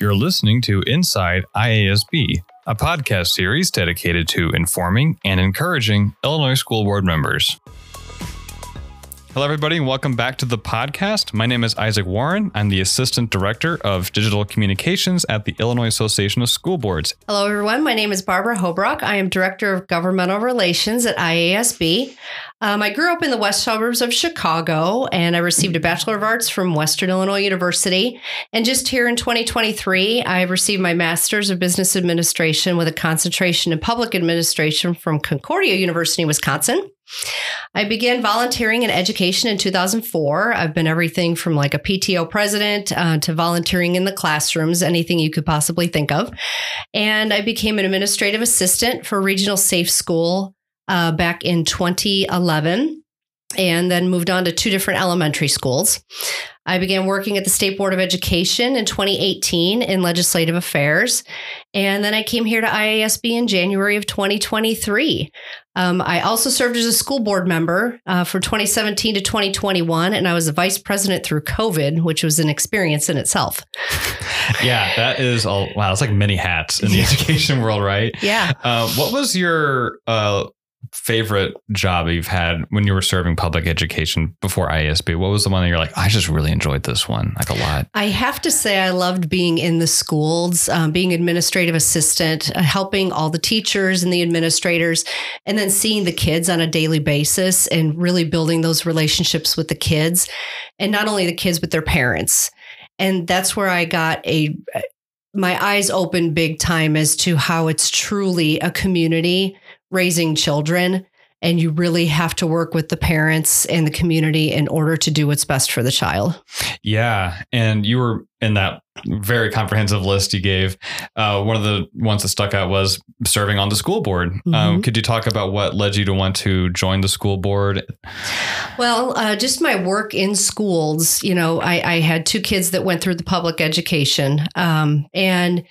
You're listening to Inside IASB, a podcast series dedicated to informing and encouraging Illinois School Board members. Hello, everybody, and welcome back to the podcast. My name is Isaac Warren. I'm the Assistant Director of Digital Communications at the Illinois Association of School Boards. Hello, everyone. My name is Barbara Hobrock. I am Director of Governmental Relations at IASB. Um, I grew up in the west suburbs of Chicago and I received a Bachelor of Arts from Western Illinois University. And just here in 2023, I received my Master's of Business Administration with a concentration in public administration from Concordia University, Wisconsin. I began volunteering in education in 2004. I've been everything from like a PTO president uh, to volunteering in the classrooms, anything you could possibly think of. And I became an administrative assistant for Regional Safe School uh, back in 2011 and then moved on to two different elementary schools. I began working at the State Board of Education in 2018 in legislative affairs. And then I came here to IASB in January of 2023. Um, I also served as a school board member uh, for 2017 to 2021, and I was a vice president through COVID, which was an experience in itself. yeah, that is all. Wow, it's like many hats in the education world, right? Yeah. Uh, what was your uh, favorite job you've had when you were serving public education before ISB? What was the one that you're like, I just really enjoyed this one, like a lot? I have to say, I loved being in the schools, um, being administrative assistant, uh, helping all the teachers and the administrators, and then seeing the kids on a daily basis and really building those relationships with the kids, and not only the kids but their parents. And that's where I got a my eyes opened big time as to how it's truly a community raising children and you really have to work with the parents and the community in order to do what's best for the child. Yeah, and you were in that very comprehensive list you gave. Uh, one of the ones that stuck out was serving on the school board. Um, mm-hmm. Um, could you talk about what led you to want to join the school board? Well, uh, just my work in schools. You know, I, I, had two kids that went through the public education, um, and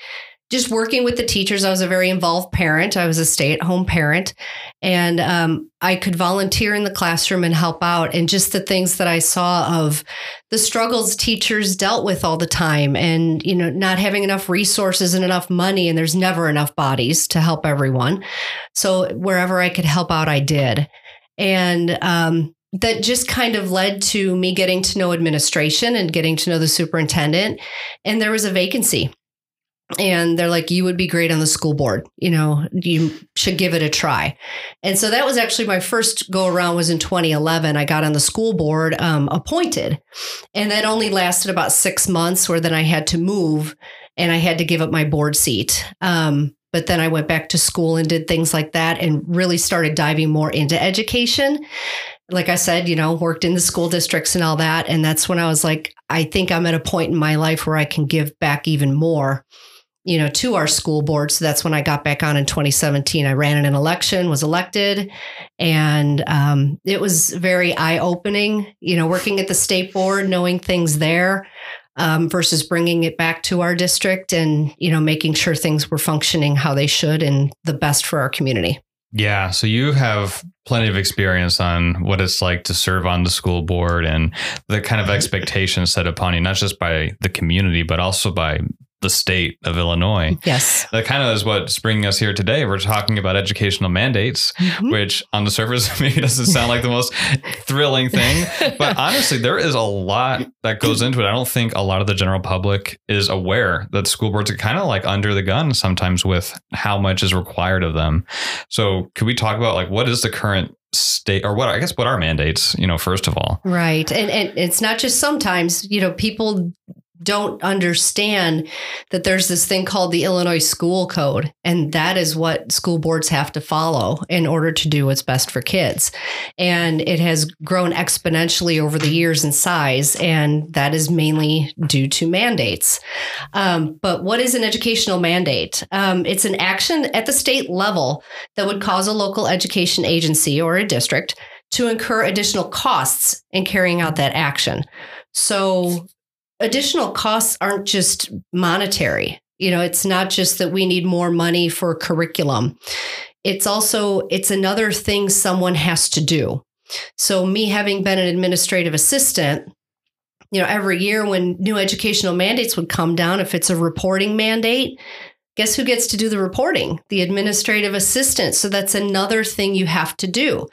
just working with the teachers. I was a very involved parent. I was a stay at home parent, and um, I could volunteer in the classroom and help out. And just the things that I saw of the struggles teachers dealt with all the time, and you know, not having enough resources and enough money, and there's never enough bodies to help everyone. So wherever I could help out, I did. And um, that just kind of led to me getting to know administration and getting to know the superintendent. And there was a vacancy and they're like you would be great on the school board you know you should give it a try. And so that was actually my first go around was in 2011 i got on the school board um, appointed and that only lasted about six months where then i had to move and i had to give up my board seat. Um, but then i went back to school and did things like that and really started diving more into education. Like I said, you know, worked in the school districts and all that. And that's when I was like, I think I'm at a point in my life where I can give back even more you know, to our school board. So that's when I got back on in 2017. I ran in an election, was elected, and um, it was very eye opening. You know, working at the state board, knowing things there. Um, versus bringing it back to our district and you know making sure things were functioning how they should and the best for our community yeah. So you have plenty of experience on what it's like to serve on the school board and the kind of expectations set upon you, not just by the community, but also by the state of Illinois. Yes. That kind of is what's bringing us here today. We're talking about educational mandates, mm-hmm. which on the surface maybe doesn't sound like the most thrilling thing. But honestly, there is a lot that goes into it. I don't think a lot of the general public is aware that school boards are kind of like under the gun sometimes with how much is required of them. So could we talk about like what is the current state or what I guess what are mandates, you know, first of all. Right. And and it's not just sometimes, you know, people don't understand that there's this thing called the Illinois School Code, and that is what school boards have to follow in order to do what's best for kids. And it has grown exponentially over the years in size, and that is mainly due to mandates. Um, but what is an educational mandate? Um, it's an action at the state level that would cause a local education agency or a district to incur additional costs in carrying out that action. So additional costs aren't just monetary. You know, it's not just that we need more money for curriculum. It's also it's another thing someone has to do. So me having been an administrative assistant, you know, every year when new educational mandates would come down, if it's a reporting mandate, guess who gets to do the reporting? The administrative assistant. So that's another thing you have to do.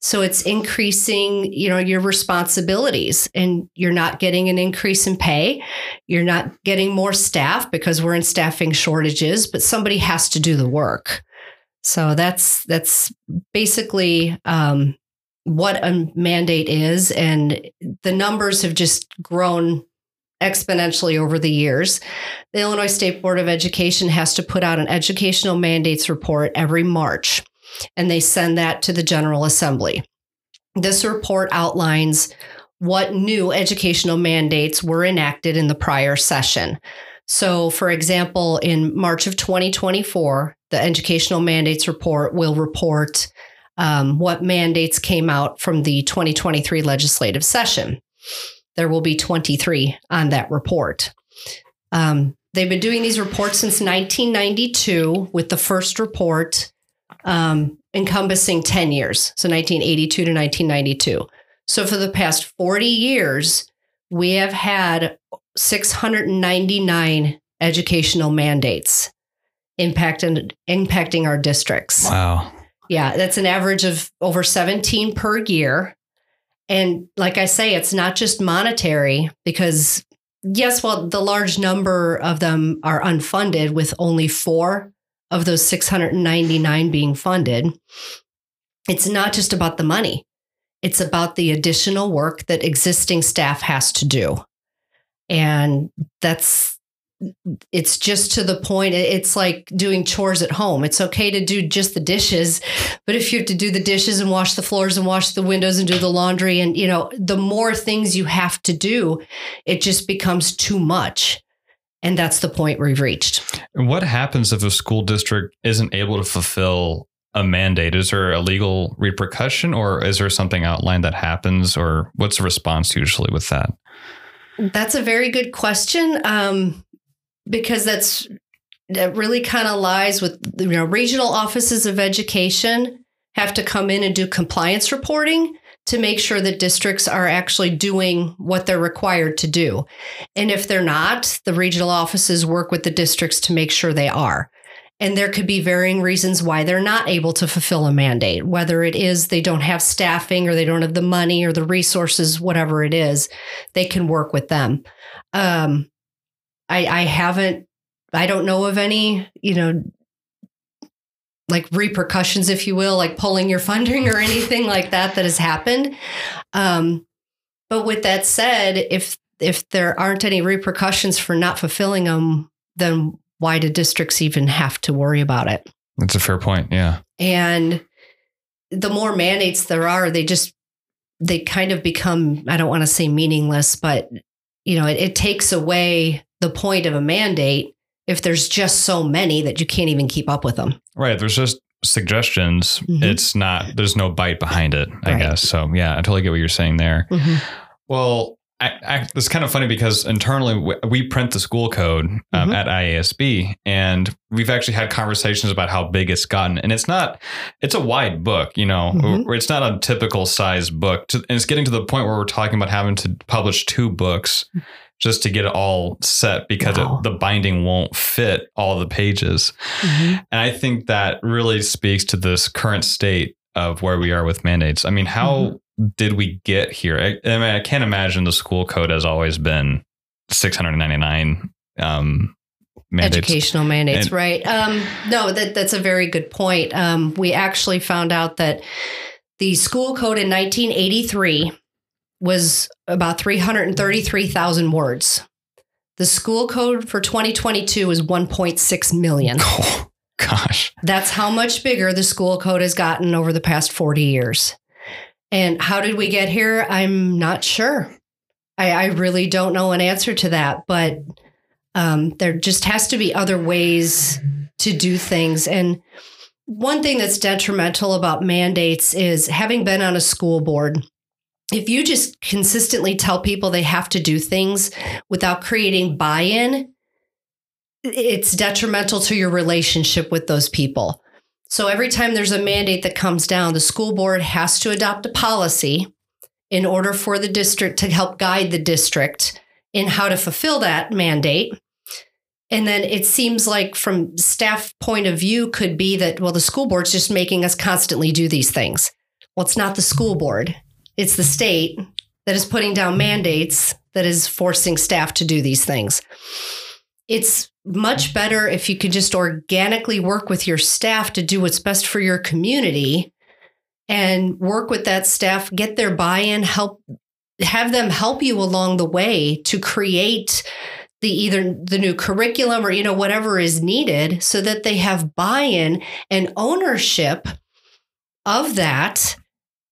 So it's increasing, you know, your responsibilities and you're not getting an increase in pay. You're not getting more staff because we're in staffing shortages, but somebody has to do the work. So that's that's basically um, what a mandate is, and the numbers have just grown exponentially over the years. The Illinois State Board of Education has to put out an educational mandates report every March, and they send that to the General Assembly. This report outlines what new educational mandates were enacted in the prior session. So, for example, in March of 2024, the Educational Mandates Report will report um, what mandates came out from the 2023 legislative session. There will be 23 on that report. Um, they've been doing these reports since 1992, with the first report um, encompassing 10 years, so 1982 to 1992. So, for the past 40 years, we have had 699 educational mandates impacting impacting our districts. Wow. Yeah, that's an average of over 17 per year. And like I say, it's not just monetary because yes, well, the large number of them are unfunded with only 4 of those 699 being funded. It's not just about the money. It's about the additional work that existing staff has to do and that's it's just to the point it's like doing chores at home. It's okay to do just the dishes but if you have to do the dishes and wash the floors and wash the windows and do the laundry and you know the more things you have to do it just becomes too much. And that's the point we've reached. What happens if a school district isn't able to fulfill a mandate? Is there a legal repercussion or is there something outlined that happens or what's the response usually with that? That's a very good question. Um, because that's that really kind of lies with you know regional offices of education have to come in and do compliance reporting to make sure that districts are actually doing what they're required to do. And if they're not, the regional offices work with the districts to make sure they are. And there could be varying reasons why they're not able to fulfill a mandate, whether it is they don't have staffing or they don't have the money or the resources, whatever it is, they can work with them. Um, I, I haven't, I don't know of any, you know, like repercussions, if you will, like pulling your funding or anything like that that has happened. Um, but with that said, if if there aren't any repercussions for not fulfilling them, then why do districts even have to worry about it? That's a fair point. Yeah. And the more mandates there are, they just, they kind of become, I don't want to say meaningless, but, you know, it, it takes away the point of a mandate if there's just so many that you can't even keep up with them. Right. There's just suggestions. Mm-hmm. It's not, there's no bite behind it, I right. guess. So, yeah, I totally get what you're saying there. Mm-hmm. Well, I, it's kind of funny because internally we print the school code um, mm-hmm. at IASB, and we've actually had conversations about how big it's gotten. And it's not, it's a wide book, you know, mm-hmm. it's not a typical size book. To, and it's getting to the point where we're talking about having to publish two books just to get it all set because wow. it, the binding won't fit all the pages. Mm-hmm. And I think that really speaks to this current state of where we are with mandates. I mean, how mm-hmm did we get here? I, I, mean, I can't imagine the school code has always been 699 um, mandates. Educational mandates, and, right? Um, no, that that's a very good point. Um, we actually found out that the school code in 1983 was about 333,000 words. The school code for 2022 is 1.6 million. Oh, gosh. That's how much bigger the school code has gotten over the past 40 years. And how did we get here? I'm not sure. I, I really don't know an answer to that, but um, there just has to be other ways to do things. And one thing that's detrimental about mandates is having been on a school board, if you just consistently tell people they have to do things without creating buy in, it's detrimental to your relationship with those people. So every time there's a mandate that comes down, the school board has to adopt a policy in order for the district to help guide the district in how to fulfill that mandate. And then it seems like from staff point of view could be that well the school board's just making us constantly do these things. Well, it's not the school board. It's the state that is putting down mandates that is forcing staff to do these things. It's much better if you could just organically work with your staff to do what's best for your community and work with that staff, get their buy in, help have them help you along the way to create the either the new curriculum or you know whatever is needed so that they have buy-in and ownership of that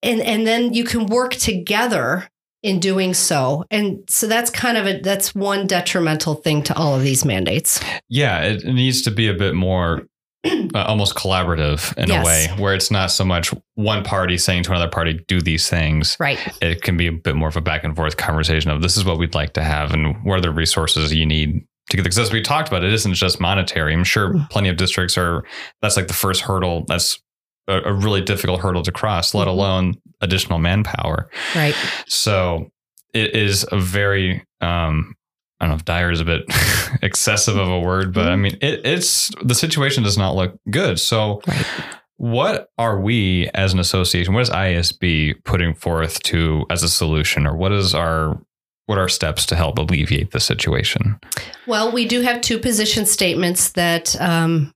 and and then you can work together in doing so. And so that's kind of a that's one detrimental thing to all of these mandates. Yeah it needs to be a bit more uh, almost collaborative in yes. a way where it's not so much one party saying to another party do these things. Right. It can be a bit more of a back and forth conversation of this is what we'd like to have and what are the resources you need to get because as we talked about it isn't just monetary. I'm sure mm. plenty of districts are that's like the first hurdle. That's a, a really difficult hurdle to cross let mm-hmm. alone additional manpower right so it is a very um, I don't know if dire is a bit excessive of a word, but I mm-hmm. mean, it, it's the situation does not look good. So, right. what are we as an association? What is ISB putting forth to as a solution, or what is our what are our steps to help alleviate the situation? Well, we do have two position statements that um,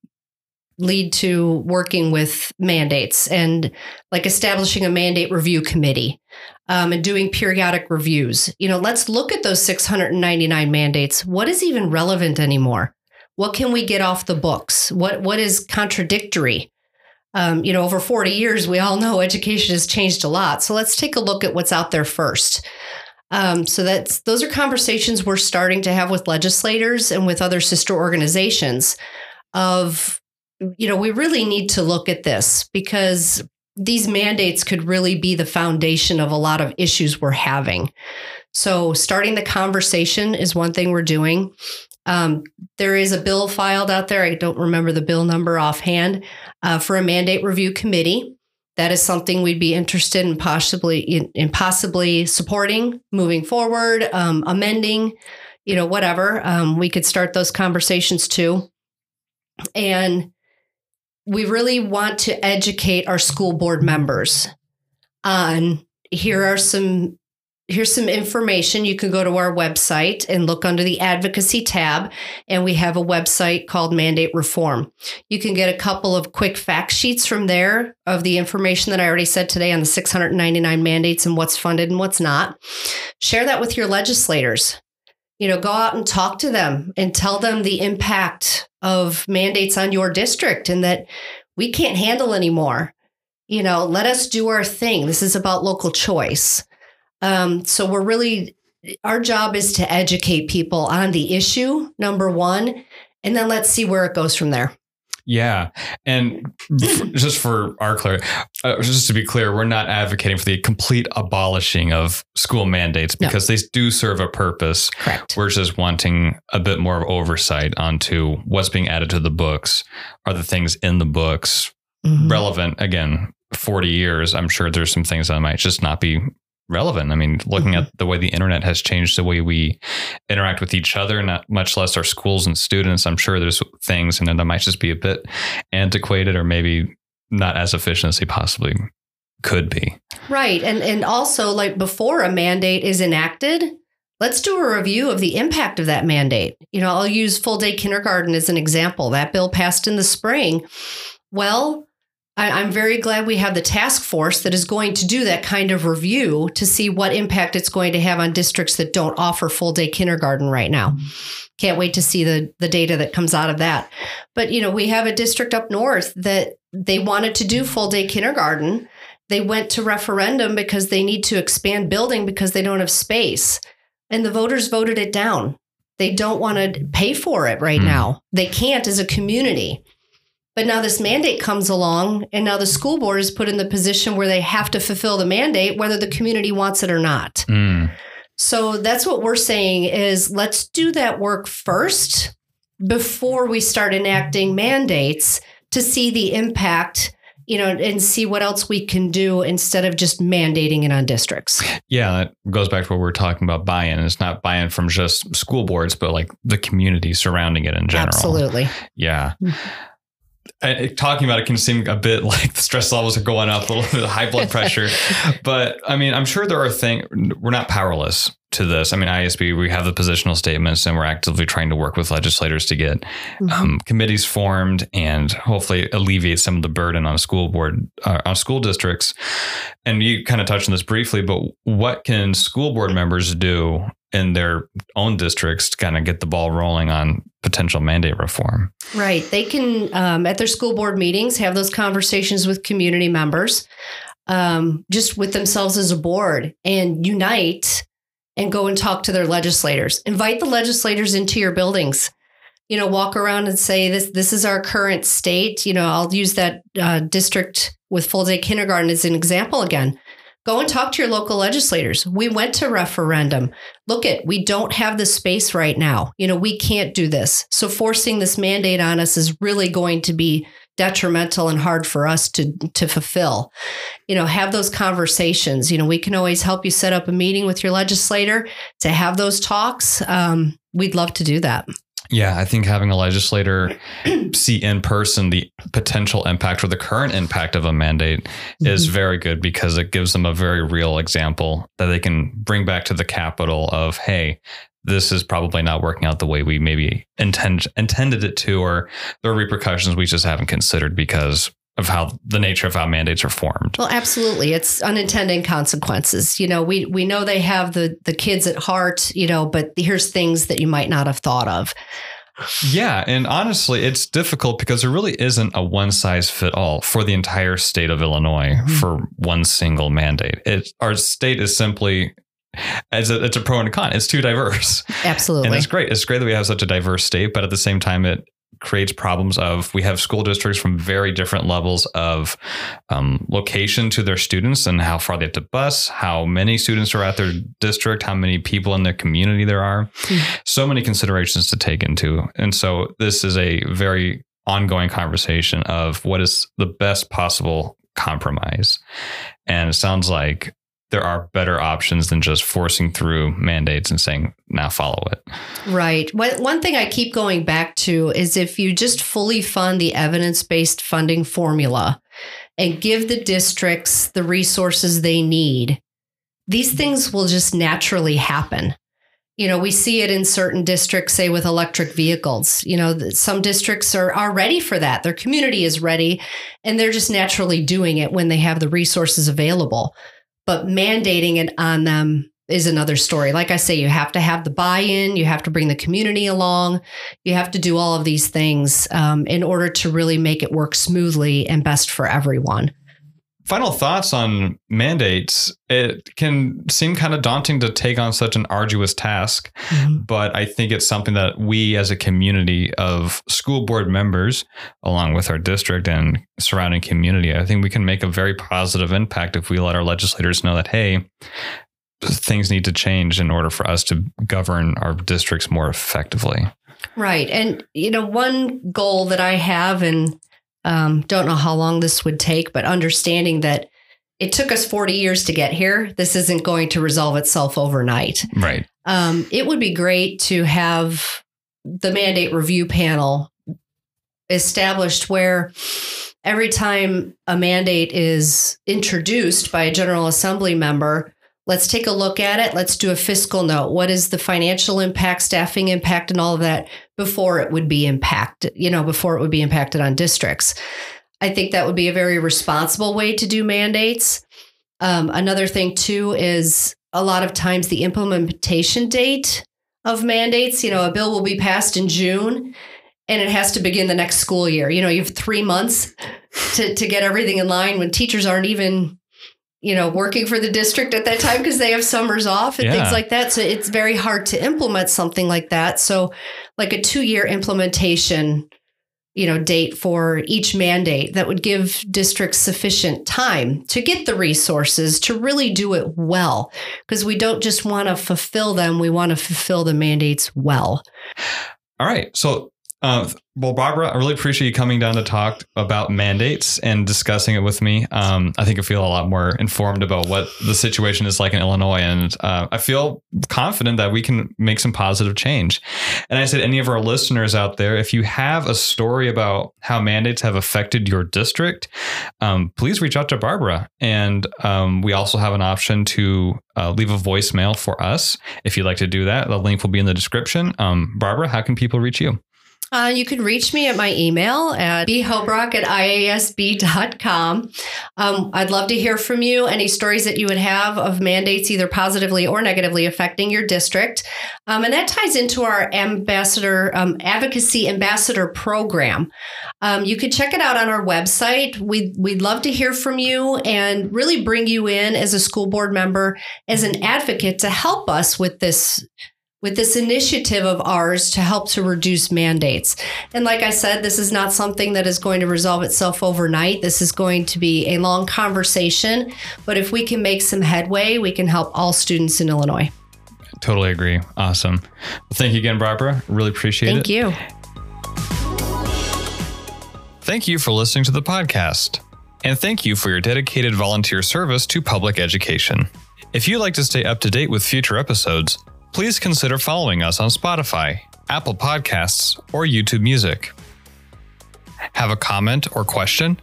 lead to working with mandates and like establishing a mandate review committee um, and doing periodic reviews. You know, let's look at those 699 mandates. What is even relevant anymore? What can we get off the books? What what is contradictory? Um, you know, over 40 years, we all know education has changed a lot. So let's take a look at what's out there first. Um, so that's those are conversations we're starting to have with legislators and with other sister organizations of you know, we really need to look at this because these mandates could really be the foundation of a lot of issues we're having. So, starting the conversation is one thing we're doing. Um, there is a bill filed out there. I don't remember the bill number offhand uh, for a mandate review committee. That is something we'd be interested in possibly in, in possibly supporting moving forward, um, amending, you know, whatever. Um, we could start those conversations too. And we really want to educate our school board members. On here are some here's some information. You can go to our website and look under the advocacy tab and we have a website called mandate reform. You can get a couple of quick fact sheets from there of the information that i already said today on the 699 mandates and what's funded and what's not. Share that with your legislators you know, go out and talk to them and tell them the impact of mandates on your district and that we can't handle anymore. You know, let us do our thing. This is about local choice. Um, so we're really, our job is to educate people on the issue, number one, and then let's see where it goes from there. Yeah, and just for our clear, uh, just to be clear, we're not advocating for the complete abolishing of school mandates because no. they do serve a purpose. Correct. We're just wanting a bit more of oversight onto what's being added to the books. Are the things in the books mm-hmm. relevant? Again, 40 years, I'm sure there's some things that might just not be relevant. I mean, looking mm-hmm. at the way the internet has changed the way we interact with each other, not much less our schools and students. I'm sure there's things and then that might just be a bit antiquated or maybe not as efficient as they possibly could be. Right. And and also like before a mandate is enacted, let's do a review of the impact of that mandate. You know, I'll use full day kindergarten as an example. That bill passed in the spring. Well, I, am very glad we have the task force that is going to do that kind of review to see what impact it's going to have on districts that don't offer full day kindergarten right now. Can't wait to see the the data that comes out of that. But you know, we have a district up north that they wanted to do full day kindergarten. They went to referendum because they need to expand building because they don't have space. And the voters voted it down. They don't want to pay for it right mm. now. They can't as a community. But now this mandate comes along, and now the school board is put in the position where they have to fulfill the mandate, whether the community wants it or not. Mm. So that's what we're saying is let's do that work first before we start enacting mandates to see the impact you know, and see what else we can do instead of just mandating it on districts. Yeah, that goes back to what we are talking about buy-in. It's not buy-in from just school boards, but like the community surrounding it in general. Absolutely. Yeah. Talking about it can seem a bit like the stress levels are going up, a little bit of high blood pressure. but I mean, I'm sure there are things we're not powerless to this. I mean, ISB, we have the positional statements and we're actively trying to work with legislators to get mm-hmm. um, committees formed and hopefully alleviate some of the burden on school board, uh, on school districts. And you kind of touched on this briefly, but what can school board members do in their own districts to kind of get the ball rolling on potential mandate reform? Right. They can, um, at their school board meetings, have those conversations with community members. Um, just with themselves as a board and unite and go and talk to their legislators. Invite the legislators into your buildings. You know, walk around and say this. This is our current state. You know, I'll use that uh, district with full day kindergarten as an example again. Go and talk to your local legislators. We went to referendum. Look at, we don't have the space right now. You know, we can't do this. So forcing this mandate on us is really going to be detrimental and hard for us to to fulfill. You know, have those conversations. You know, we can always help you set up a meeting with your legislator to have those talks. Um, we'd love to do that. Yeah, I think having a legislator see in person the potential impact or the current impact of a mandate mm-hmm. is very good because it gives them a very real example that they can bring back to the capital of, hey, this is probably not working out the way we maybe intend, intended it to, or there are repercussions we just haven't considered because of how the nature of how mandates are formed. Well, absolutely. It's unintended consequences. You know, we we know they have the the kids at heart, you know, but here's things that you might not have thought of. Yeah, and honestly, it's difficult because there really isn't a one size fit all for the entire state of Illinois mm-hmm. for one single mandate. It, our state is simply as a, it's a pro and a con. It's too diverse. Absolutely. And it's great. It's great that we have such a diverse state, but at the same time, it creates problems of we have school districts from very different levels of um, location to their students and how far they have to bus, how many students are at their district, how many people in their community there are. Mm-hmm. So many considerations to take into. And so this is a very ongoing conversation of what is the best possible compromise. And it sounds like there are better options than just forcing through mandates and saying now follow it. Right. One thing I keep going back to is if you just fully fund the evidence-based funding formula and give the districts the resources they need, these things will just naturally happen. You know, we see it in certain districts, say with electric vehicles. You know, some districts are, are ready for that. Their community is ready, and they're just naturally doing it when they have the resources available but mandating it on them is another story. Like I say, you have to have the buy in, you have to bring the community along, you have to do all of these things um, in order to really make it work smoothly and best for everyone. Final thoughts on mandates. It can seem kind of daunting to take on such an arduous task, mm-hmm. but I think it's something that we as a community of school board members, along with our district and surrounding community, I think we can make a very positive impact if we let our legislators know that, hey, things need to change in order for us to govern our districts more effectively. Right. And, you know, one goal that I have, and um, don't know how long this would take, but understanding that it took us 40 years to get here. This isn't going to resolve itself overnight. Right. Um, it would be great to have the mandate review panel established where every time a mandate is introduced by a General Assembly member, Let's take a look at it. Let's do a fiscal note. What is the financial impact, staffing impact, and all of that before it would be impacted, you know, before it would be impacted on districts? I think that would be a very responsible way to do mandates. Um, another thing, too, is a lot of times the implementation date of mandates, you know, a bill will be passed in June and it has to begin the next school year. You know, you have three months to, to get everything in line when teachers aren't even you know, working for the district at that time because they have summers off and yeah. things like that. So it's very hard to implement something like that. So, like a two year implementation, you know, date for each mandate that would give districts sufficient time to get the resources to really do it well. Because we don't just want to fulfill them, we want to fulfill the mandates well. All right. So Uh, well, Barbara, I really appreciate you coming down to talk about mandates and discussing it with me. Um, I think I feel a lot more informed about what the situation is like in Illinois, and uh, I feel confident that we can make some positive change. And I said, any of our listeners out there, if you have a story about how mandates have affected your district, um, please reach out to Barbara. And um, we also have an option to uh, leave a voicemail for us if you'd like to do that. The link will be in the description. Um, Barbara, how can people reach you? Uh, you can reach me at my email at bhobrock at iasb.com. Um, I'd love to hear from you, any stories that you would have of mandates, either positively or negatively affecting your district. Um, and that ties into our ambassador um, advocacy ambassador program. Um, you can check it out on our website. We'd, we'd love to hear from you and really bring you in as a school board member, as an advocate to help us with this with this initiative of ours to help to reduce mandates. And like I said, this is not something that is going to resolve itself overnight. This is going to be a long conversation. But if we can make some headway, we can help all students in Illinois. Totally agree. Awesome. Well, thank you again, Barbara. Really appreciate thank it. Thank you. Thank you for listening to the podcast. And thank you for your dedicated volunteer service to public education. If you'd like to stay up to date with future episodes, please consider following us on Spotify, Apple Podcasts, or YouTube Music. Have a comment or question?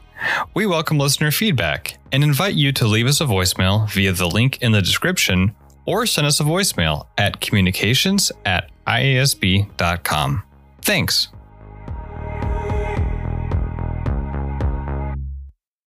We welcome listener feedback and invite you to leave us a voicemail via the link in the description or send us a voicemail at communications at iasb.com. Thanks.